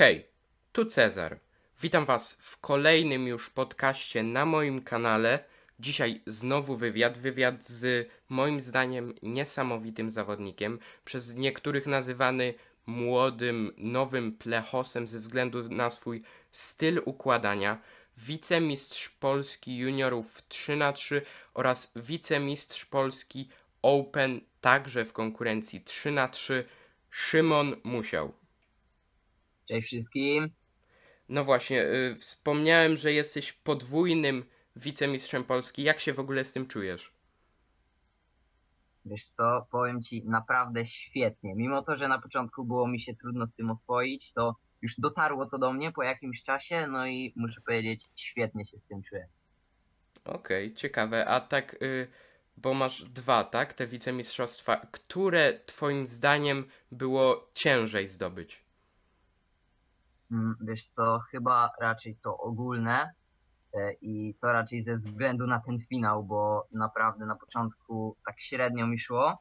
Hej, tu Cezar. Witam Was w kolejnym już podcaście na moim kanale. Dzisiaj znowu wywiad, wywiad z moim zdaniem niesamowitym zawodnikiem, przez niektórych nazywany młodym, nowym plechosem ze względu na swój styl układania. Wicemistrz Polski juniorów 3 na 3 oraz wicemistrz Polski Open także w konkurencji 3 na 3 Szymon Musiał. Cześć wszystkim. No właśnie, y, wspomniałem, że jesteś podwójnym wicemistrzem Polski. Jak się w ogóle z tym czujesz? Wiesz co, powiem ci naprawdę świetnie. Mimo to, że na początku było mi się trudno z tym oswoić, to już dotarło to do mnie po jakimś czasie, no i muszę powiedzieć, świetnie się z tym czuję. Okej, ciekawe. A tak, y, bo masz dwa, tak? Te wicemistrzostwa. Które twoim zdaniem było ciężej zdobyć? Mm, Wiesz co, chyba raczej to ogólne e, i to raczej ze względu na ten finał, bo naprawdę na początku tak średnio mi szło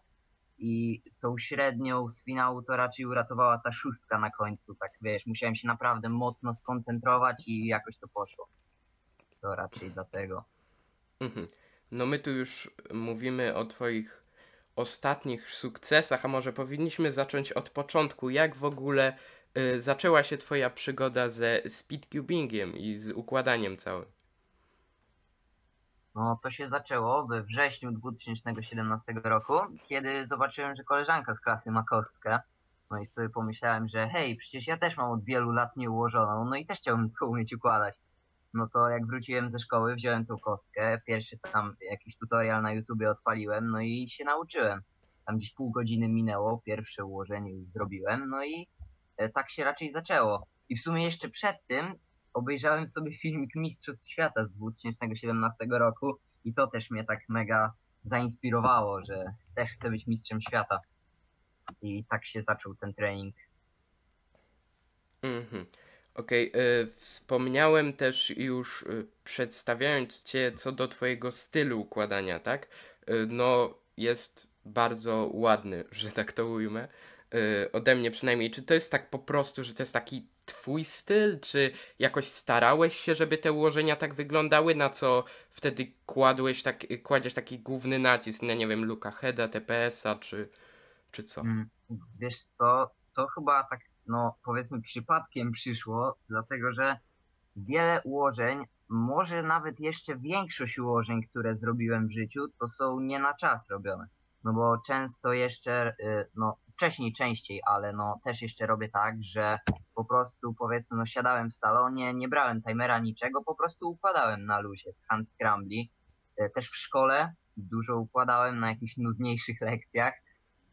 i tą średnią z finału to raczej uratowała ta szóstka na końcu. Tak wiesz, musiałem się naprawdę mocno skoncentrować i jakoś to poszło. To raczej dlatego. Mhm. No my tu już mówimy o twoich ostatnich sukcesach, a może powinniśmy zacząć od początku. Jak w ogóle zaczęła się twoja przygoda ze speedcubingiem i z układaniem całym? No, to się zaczęło we wrześniu 2017 roku, kiedy zobaczyłem, że koleżanka z klasy ma kostkę. No i sobie pomyślałem, że hej, przecież ja też mam od wielu lat nieułożoną, no i też chciałbym to umieć układać. No to jak wróciłem ze szkoły, wziąłem tą kostkę, pierwszy tam jakiś tutorial na YouTubie odpaliłem, no i się nauczyłem. Tam gdzieś pół godziny minęło, pierwsze ułożenie już zrobiłem, no i tak się raczej zaczęło. I w sumie jeszcze przed tym obejrzałem sobie filmik Mistrzostw Świata z 2017 roku i to też mnie tak mega zainspirowało, że też chcę być mistrzem świata. I tak się zaczął ten trening. Mhm. Okej, y, wspomniałem też już y, przedstawiając cię co do twojego stylu układania, tak? No, jest bardzo ładny, że tak to ujmę. Y, ode mnie przynajmniej. Czy to jest tak po prostu, że to jest taki twój styl, czy jakoś starałeś się, żeby te ułożenia tak wyglądały, na co wtedy kładłeś tak, kładziesz taki główny nacisk na, nie wiem, Luka Heada, TPS-a, czy, czy co? Mm, Wiesz co, to chyba tak, no powiedzmy przypadkiem przyszło, dlatego że wiele ułożeń, może nawet jeszcze większość ułożeń, które zrobiłem w życiu, to są nie na czas robione. No bo często jeszcze, y, no wcześniej częściej, ale no też jeszcze robię tak, że po prostu powiedzmy, no siadałem w salonie, nie brałem timera niczego, po prostu układałem na luzie z hand scrambli. Y, Też w szkole dużo układałem na jakichś nudniejszych lekcjach,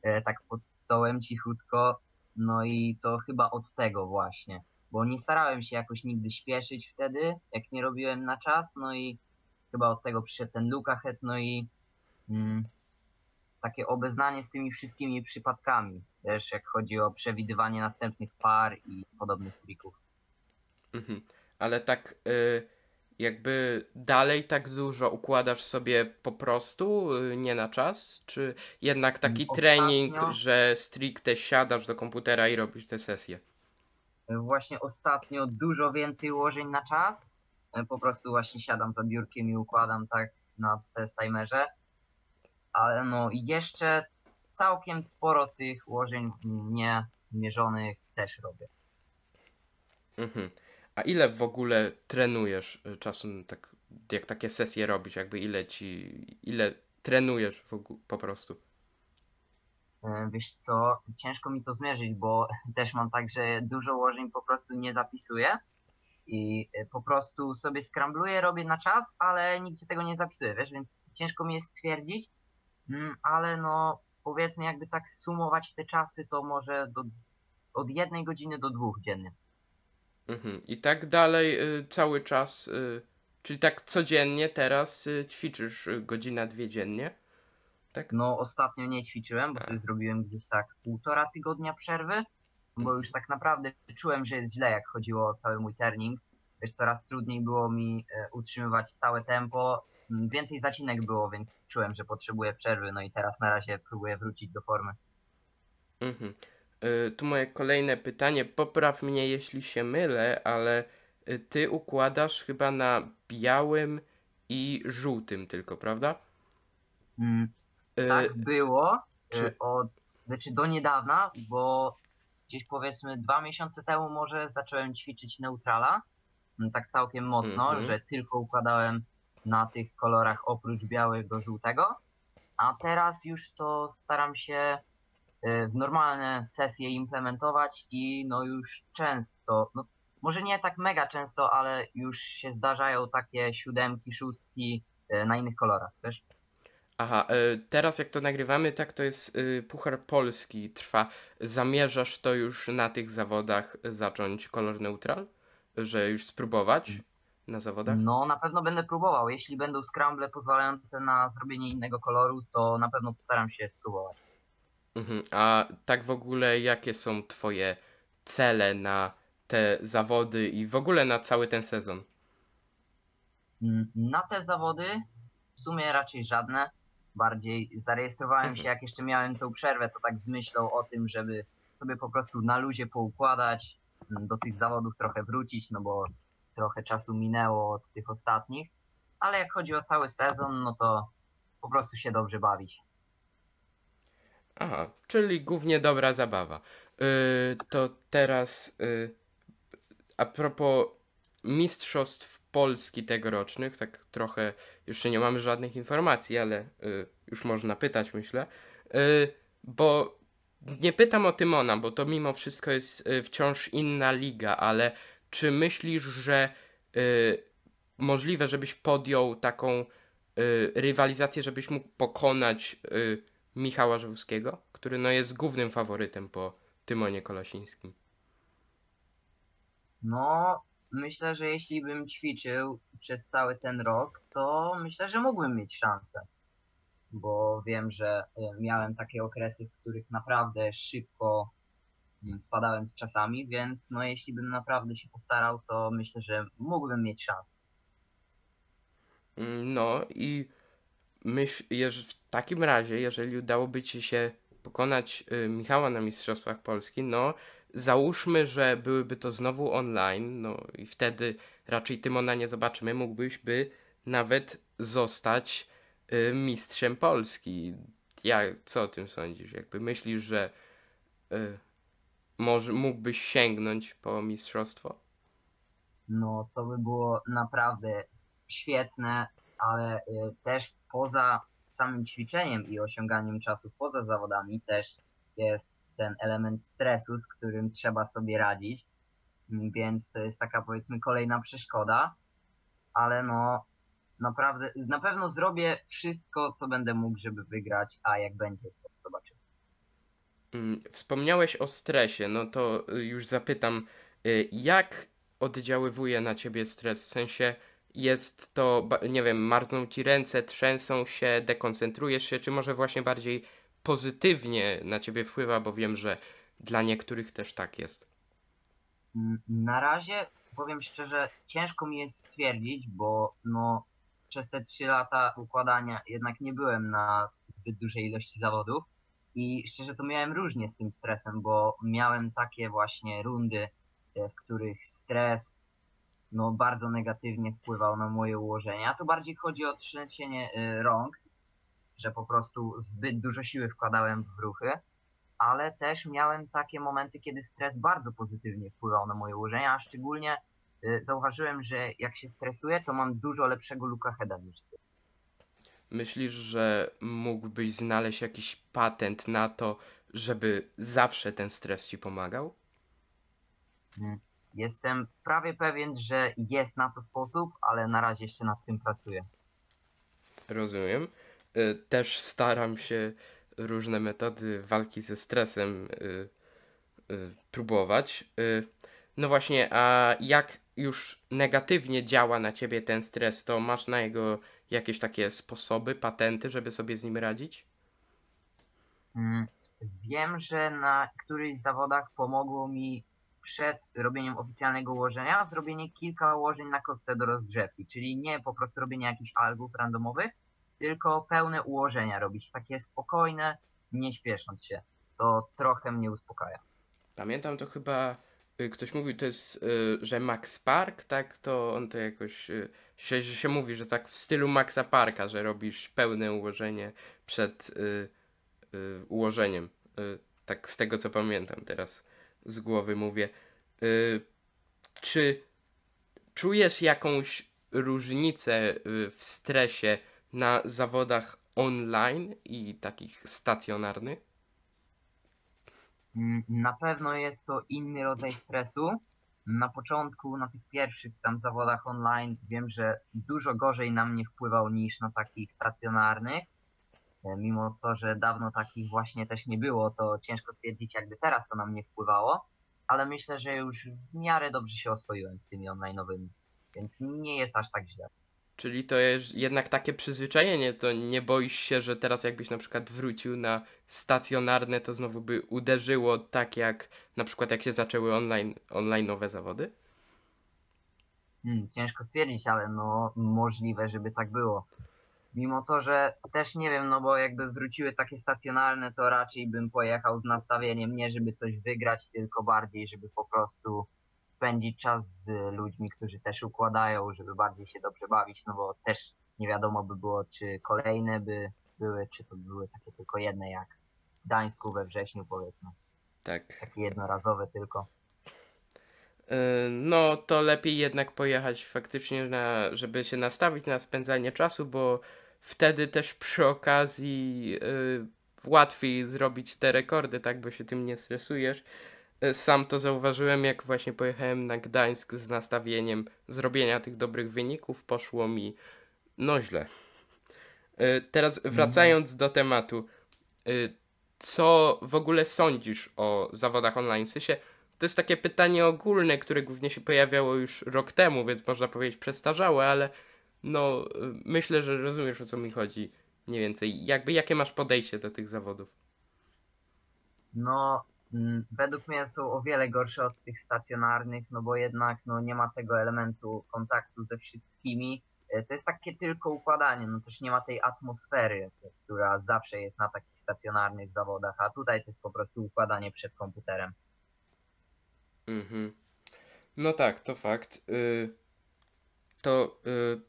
y, tak pod stołem cichutko, no i to chyba od tego właśnie, bo nie starałem się jakoś nigdy śpieszyć wtedy, jak nie robiłem na czas, no i chyba od tego przyszedł ten Luka Head, no i mm, takie obeznanie z tymi wszystkimi przypadkami, też jak chodzi o przewidywanie następnych par i podobnych trików. Mhm. Ale tak y, jakby dalej tak dużo układasz sobie po prostu, y, nie na czas? Czy jednak taki Mm, trening, ostatnio- że stricte siadasz do komputera i robisz te sesje? Właśnie ostatnio dużo więcej ułożeń na czas, e, po prostu właśnie siadam za biurkiem i układam tak na CS timerze, ale no i jeszcze całkiem sporo tych ułożeń niemierzonych też robię. Mhm. A ile w ogóle trenujesz y, czasu, tak, jak takie sesje robisz, jakby ile ci, ile trenujesz w ogóle, po prostu? E, Wiesz co, ciężko mi to zmierzyć, bo też mam tak, że dużo ułożeń po prostu nie zapisuję i e, po prostu sobie skrambluję, robię na czas, ale nigdzie tego nie zapisuję, wiesz, więc ciężko mi jest stwierdzić, ale no powiedzmy jakby tak sumować te czasy, to może do, od jednej godziny do dwóch dziennie. Mhm. I tak dalej y, cały czas, y, czyli tak codziennie teraz y, ćwiczysz godzina, dwie dziennie? Tak? No ostatnio nie ćwiczyłem, bo A. sobie zrobiłem gdzieś tak półtora tygodnia przerwy, bo już tak naprawdę czułem, że jest źle, jak chodziło o cały mój turning. Wiesz, coraz trudniej było mi e, utrzymywać stałe tempo, więcej zacinek było, więc czułem, że potrzebuję przerwy, no i teraz na razie próbuję wrócić do formy. Mhm. y, tu moje kolejne pytanie. Popraw mnie, jeśli się mylę, ale y, ty układasz chyba na białym i żółtym tylko, prawda? Mm, Y, Tak było czy- od, znaczy do niedawna, bo gdzieś powiedzmy dwa miesiące temu może zacząłem ćwiczyć neutrala, mm, tak całkiem mocno, Mhm. że tylko układałem na tych kolorach oprócz białego, żółtego, a teraz już to staram się y, w normalne sesje implementować i no już często, no może nie tak mega często, ale już się zdarzają takie siódemki, szóstki y, na innych kolorach, wiesz? Aha, y, teraz jak to nagrywamy, tak to jest Puchar Polski trwa. Zamierzasz to już na tych zawodach zacząć kolor neutral? Że już spróbować na zawodach? No, na pewno będę próbował. Jeśli będą scramble pozwalające na zrobienie innego koloru, to na pewno postaram się spróbować. Mhm. A tak w ogóle, jakie są twoje cele na te zawody i w ogóle na cały ten sezon? Mm, Na te zawody w sumie raczej żadne. Bardziej zarejestrowałem Mhm. się, jak jeszcze miałem tą przerwę, to tak z myślą o tym, żeby sobie po prostu na luzie poukładać, mm, do tych zawodów trochę wrócić, no bo trochę czasu minęło od tych ostatnich. Ale jak chodzi o cały sezon, no to po prostu się dobrze bawić. Aha, czyli głównie dobra zabawa. Yy, to teraz yy, a propos mistrzostw Polski tegorocznych, tak trochę jeszcze nie mamy żadnych informacji, ale yy, już można pytać, myślę. Yy, bo nie pytam o Tymona, bo to mimo wszystko jest yy, wciąż inna liga, ale czy myślisz, że yy, możliwe, żebyś podjął taką yy, rywalizację, żebyś mógł pokonać yy, Michała Żółskiego, który no jest głównym faworytem po Tymonie Kolasińskim. No, myślę, że jeśli bym ćwiczył przez cały ten rok, to myślę, że mógłbym mieć szansę. Bo wiem, że e, miałem takie okresy, w których naprawdę szybko spadałem z czasami, więc no jeśli bym naprawdę się postarał, to myślę, że mógłbym mieć szansę. Mm, No i myśl, w takim razie, jeżeli udałoby ci się pokonać y, Michała na Mistrzostwach Polski, no załóżmy, że byłyby to znowu online, no i wtedy raczej Tymona nie zobaczymy, mógłbyś by nawet zostać y, mistrzem Polski. Ja, co o tym sądzisz? Jakby myślisz, że y, może mógłbyś sięgnąć po mistrzostwo? No to by było naprawdę świetne, ale y, też poza samym ćwiczeniem i osiąganiem czasu poza zawodami też jest ten element stresu, z którym trzeba sobie radzić. Mm, Więc to jest taka powiedzmy kolejna przeszkoda, ale no naprawdę na pewno zrobię wszystko, co będę mógł, żeby wygrać, a jak będzie, to Wspomniałeś o stresie, no to y, już zapytam, y, jak oddziaływuje na ciebie stres? W sensie jest to, nie wiem, marzną ci ręce, trzęsą się, dekoncentrujesz się, czy może właśnie bardziej pozytywnie na ciebie wpływa, bo wiem, że dla niektórych też tak jest. Mm, Na razie powiem szczerze, ciężko mi jest stwierdzić, bo no, przez te trzy lata układania jednak nie byłem na zbyt dużej ilości zawodów i szczerze to miałem różnie z tym stresem, bo miałem takie właśnie rundy, e, w których stres no, bardzo negatywnie wpływał na moje ułożenia. Tu bardziej chodzi o trzęsienie e, rąk, że po prostu zbyt dużo siły wkładałem w ruchy ale też miałem takie momenty, kiedy stres bardzo pozytywnie wpływał na moje ułożenia, a szczególnie y, zauważyłem, że jak się stresuję, to mam dużo lepszego looka heada niż ty. Myślisz, że mógłbyś znaleźć jakiś patent na to, żeby zawsze ten stres ci pomagał? Jestem prawie pewien, że jest na to sposób, ale na razie jeszcze nad tym pracuję. Rozumiem. Y, Też staram się różne metody walki ze stresem y, y, próbować. No właśnie, a jak już negatywnie działa na ciebie ten stres, to masz na jego jakieś takie sposoby, patenty, żeby sobie z nim radzić? Mm, Wiem, że na którychś zawodach pomogło mi przed robieniem oficjalnego ułożenia zrobienie kilka ułożeń na kostce do rozgrzewki, czyli nie po prostu robienie jakichś albów randomowych, tylko pełne ułożenia robić, takie spokojne, nie śpiesząc się. To trochę mnie uspokaja. Pamiętam to chyba, y, ktoś mówił, to jest, y, że Max Park, tak? To on to jakoś, y, się, że się mówi, że tak w stylu Maxa Parka, że robisz pełne ułożenie przed y, y, ułożeniem. Y, tak z tego co pamiętam teraz z głowy mówię. Y, czy czujesz jakąś różnicę y, w stresie na zawodach online i takich stacjonarnych? Mm, Na pewno jest to inny rodzaj stresu. Na początku, na tych pierwszych tam zawodach online, wiem, że dużo gorzej na mnie wpływał niż na takich stacjonarnych. E, Mimo to, że dawno takich właśnie też nie było, to ciężko stwierdzić, jakby teraz to na mnie wpływało, ale myślę, że już w miarę dobrze się oswoiłem z tymi online'owymi, więc nie jest aż tak źle. Czyli to jest jednak takie przyzwyczajenie, to nie boisz się, że teraz jakbyś na przykład wrócił na stacjonarne, to znowu by uderzyło tak jak na przykład jak się zaczęły online, online nowe zawody? Hmm, ciężko stwierdzić, ale no możliwe, żeby tak było. Mimo to, że też nie wiem, no bo jakby wróciły takie stacjonarne, to raczej bym pojechał z nastawieniem nie, żeby coś wygrać, tylko bardziej, żeby po prostu spędzić czas z ludźmi, którzy też układają, żeby bardziej się dobrze bawić, no bo też nie wiadomo by było, czy kolejne by były, czy to były takie tylko jedne, jak w Gdańsku we wrześniu powiedzmy, Tak. takie jednorazowe tylko. Yy, No, to lepiej jednak pojechać faktycznie, na, żeby się nastawić na spędzanie czasu, bo wtedy też przy okazji yy, łatwiej zrobić te rekordy, tak, bo się tym nie stresujesz. Yy, Sam to zauważyłem, jak właśnie pojechałem na Gdańsk z nastawieniem zrobienia tych dobrych wyników, poszło mi no źle. Yy, Teraz wracając do tematu, yy, co w ogóle sądzisz o zawodach online? W sensie, to jest takie pytanie ogólne, które głównie się pojawiało już rok temu, więc można powiedzieć przestarzałe, ale no myślę, że rozumiesz o co mi chodzi mniej więcej. Jakby jakie masz podejście do tych zawodów? No, według mnie są o wiele gorsze od tych stacjonarnych, no bo jednak no, nie ma tego elementu kontaktu ze wszystkimi. E, To jest takie tylko układanie, no też nie ma tej atmosfery, która zawsze jest na takich stacjonarnych zawodach, a tutaj to jest po prostu układanie przed komputerem. Mhm. No tak, to fakt. Y, to y,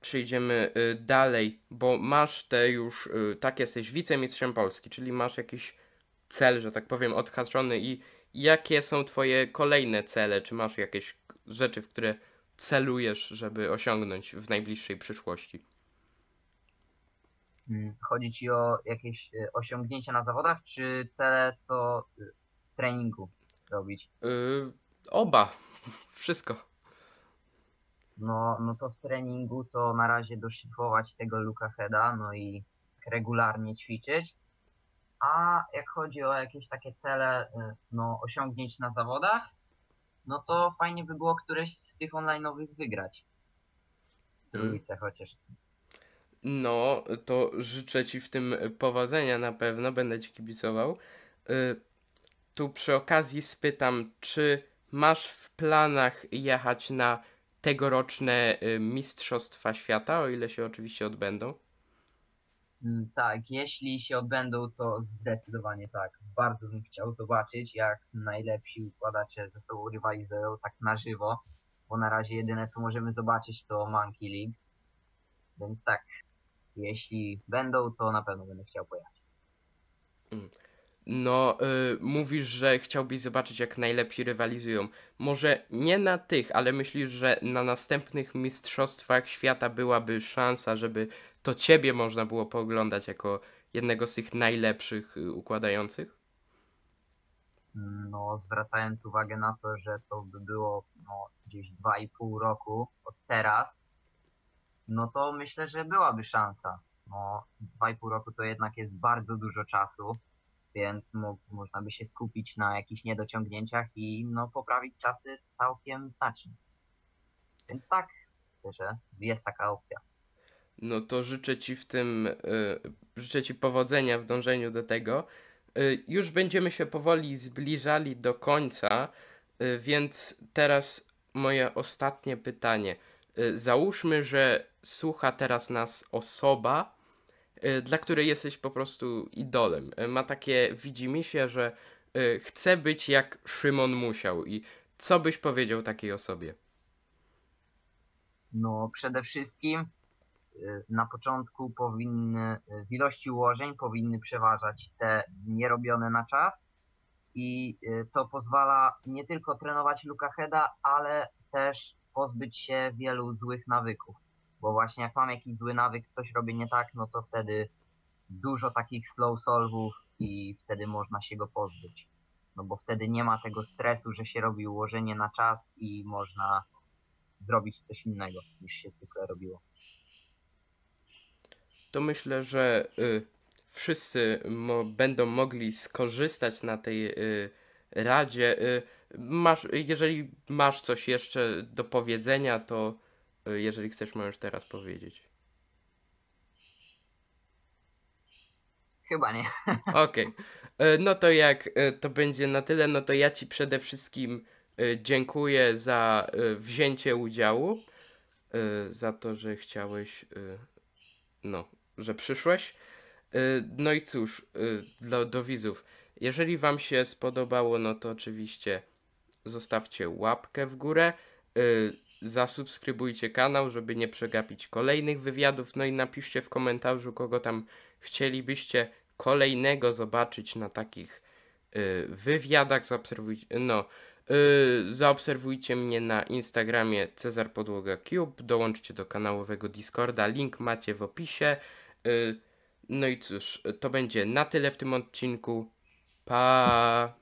przejdziemy y, dalej, bo masz te już, y, tak jesteś wicemistrzem Polski, czyli masz jakiś cel, że tak powiem, odhaczony i jakie są twoje kolejne cele? Czy masz jakieś rzeczy, w które celujesz, żeby osiągnąć w najbliższej przyszłości? Mm, Chodzi ci o jakieś e, osiągnięcia na zawodach, czy cele co e, w treningu robić? Y, oba, wszystko. No, no to w treningu to na razie doszlifować tego Luka Heada, no i regularnie ćwiczyć. A jak chodzi o jakieś takie cele, y, no, osiągnięć na zawodach, no to fajnie by było któreś z tych online'owych wygrać. Trójce chociaż. No, to życzę Ci w tym powodzenia na pewno, będę Ci kibicował. Y, Tu przy okazji spytam, czy masz w planach jechać na tegoroczne y, Mistrzostwa Świata, o ile się oczywiście odbędą? Mm, Tak, jeśli się odbędą, to zdecydowanie tak. Bardzo bym chciał zobaczyć, jak najlepsi układacze ze sobą rywalizują tak na żywo, bo na razie jedyne co możemy zobaczyć to Monkey League. Więc tak, jeśli będą, to na pewno będę chciał pojechać. No, y, mówisz, że chciałbyś zobaczyć, jak najlepsi rywalizują. Może nie na tych, ale myślisz, że na następnych Mistrzostwach Świata byłaby szansa, żeby to ciebie można było pooglądać jako jednego z tych najlepszych y, układających? No, zwracając uwagę na to, że to by było no, gdzieś 2,5 roku od teraz, no to myślę, że byłaby szansa. No, 2,5 roku to jednak jest bardzo dużo czasu, więc mo można by się skupić na jakichś niedociągnięciach i no, poprawić czasy całkiem znacznie. Więc tak, myślę, że jest taka opcja. No to życzę ci w tym, y, życzę ci powodzenia w dążeniu do tego. Y, już będziemy się powoli zbliżali do końca, y, więc teraz moje ostatnie pytanie. Załóżmy, że słucha teraz nas osoba, dla której jesteś po prostu idolem. Ma takie widzimisię, że chcę być jak Szymon Musiał i co byś powiedział takiej osobie? No, przede wszystkim na początku powinny, y, w ilości ułożeń powinny przeważać te nierobione na czas i y, to pozwala nie tylko trenować Luka Heada, ale też pozbyć się wielu złych nawyków. Bo właśnie jak mam jakiś zły nawyk, coś robię nie tak, no to wtedy dużo takich slow solvów i wtedy można się go pozbyć. No bo wtedy nie ma tego stresu, że się robi ułożenie na czas i można zrobić coś innego niż się zwykle robiło. To myślę, że y, wszyscy mo- będą mogli skorzystać na tej y, radzie. Y, masz, jeżeli masz coś jeszcze do powiedzenia, to jeżeli chcesz, możesz teraz powiedzieć. Chyba nie. Okej. E, No to jak to będzie na tyle, no to ja Ci przede wszystkim dziękuję za wzięcie udziału, za to, że chciałeś, no, że przyszłeś. E, No i cóż, e, dla, do widzów, jeżeli Wam się spodobało, no to oczywiście zostawcie łapkę w górę, e, zasubskrybujcie kanał, żeby nie przegapić kolejnych wywiadów, no i napiszcie w komentarzu, kogo tam chcielibyście kolejnego zobaczyć na takich y, wywiadach. Zaobserwujcie, no, y, zaobserwujcie mnie na Instagramie Cezar Podłoga Cube, dołączcie do kanałowego Discorda, link macie w opisie. Y, no i cóż, to będzie na tyle w tym odcinku. Pa!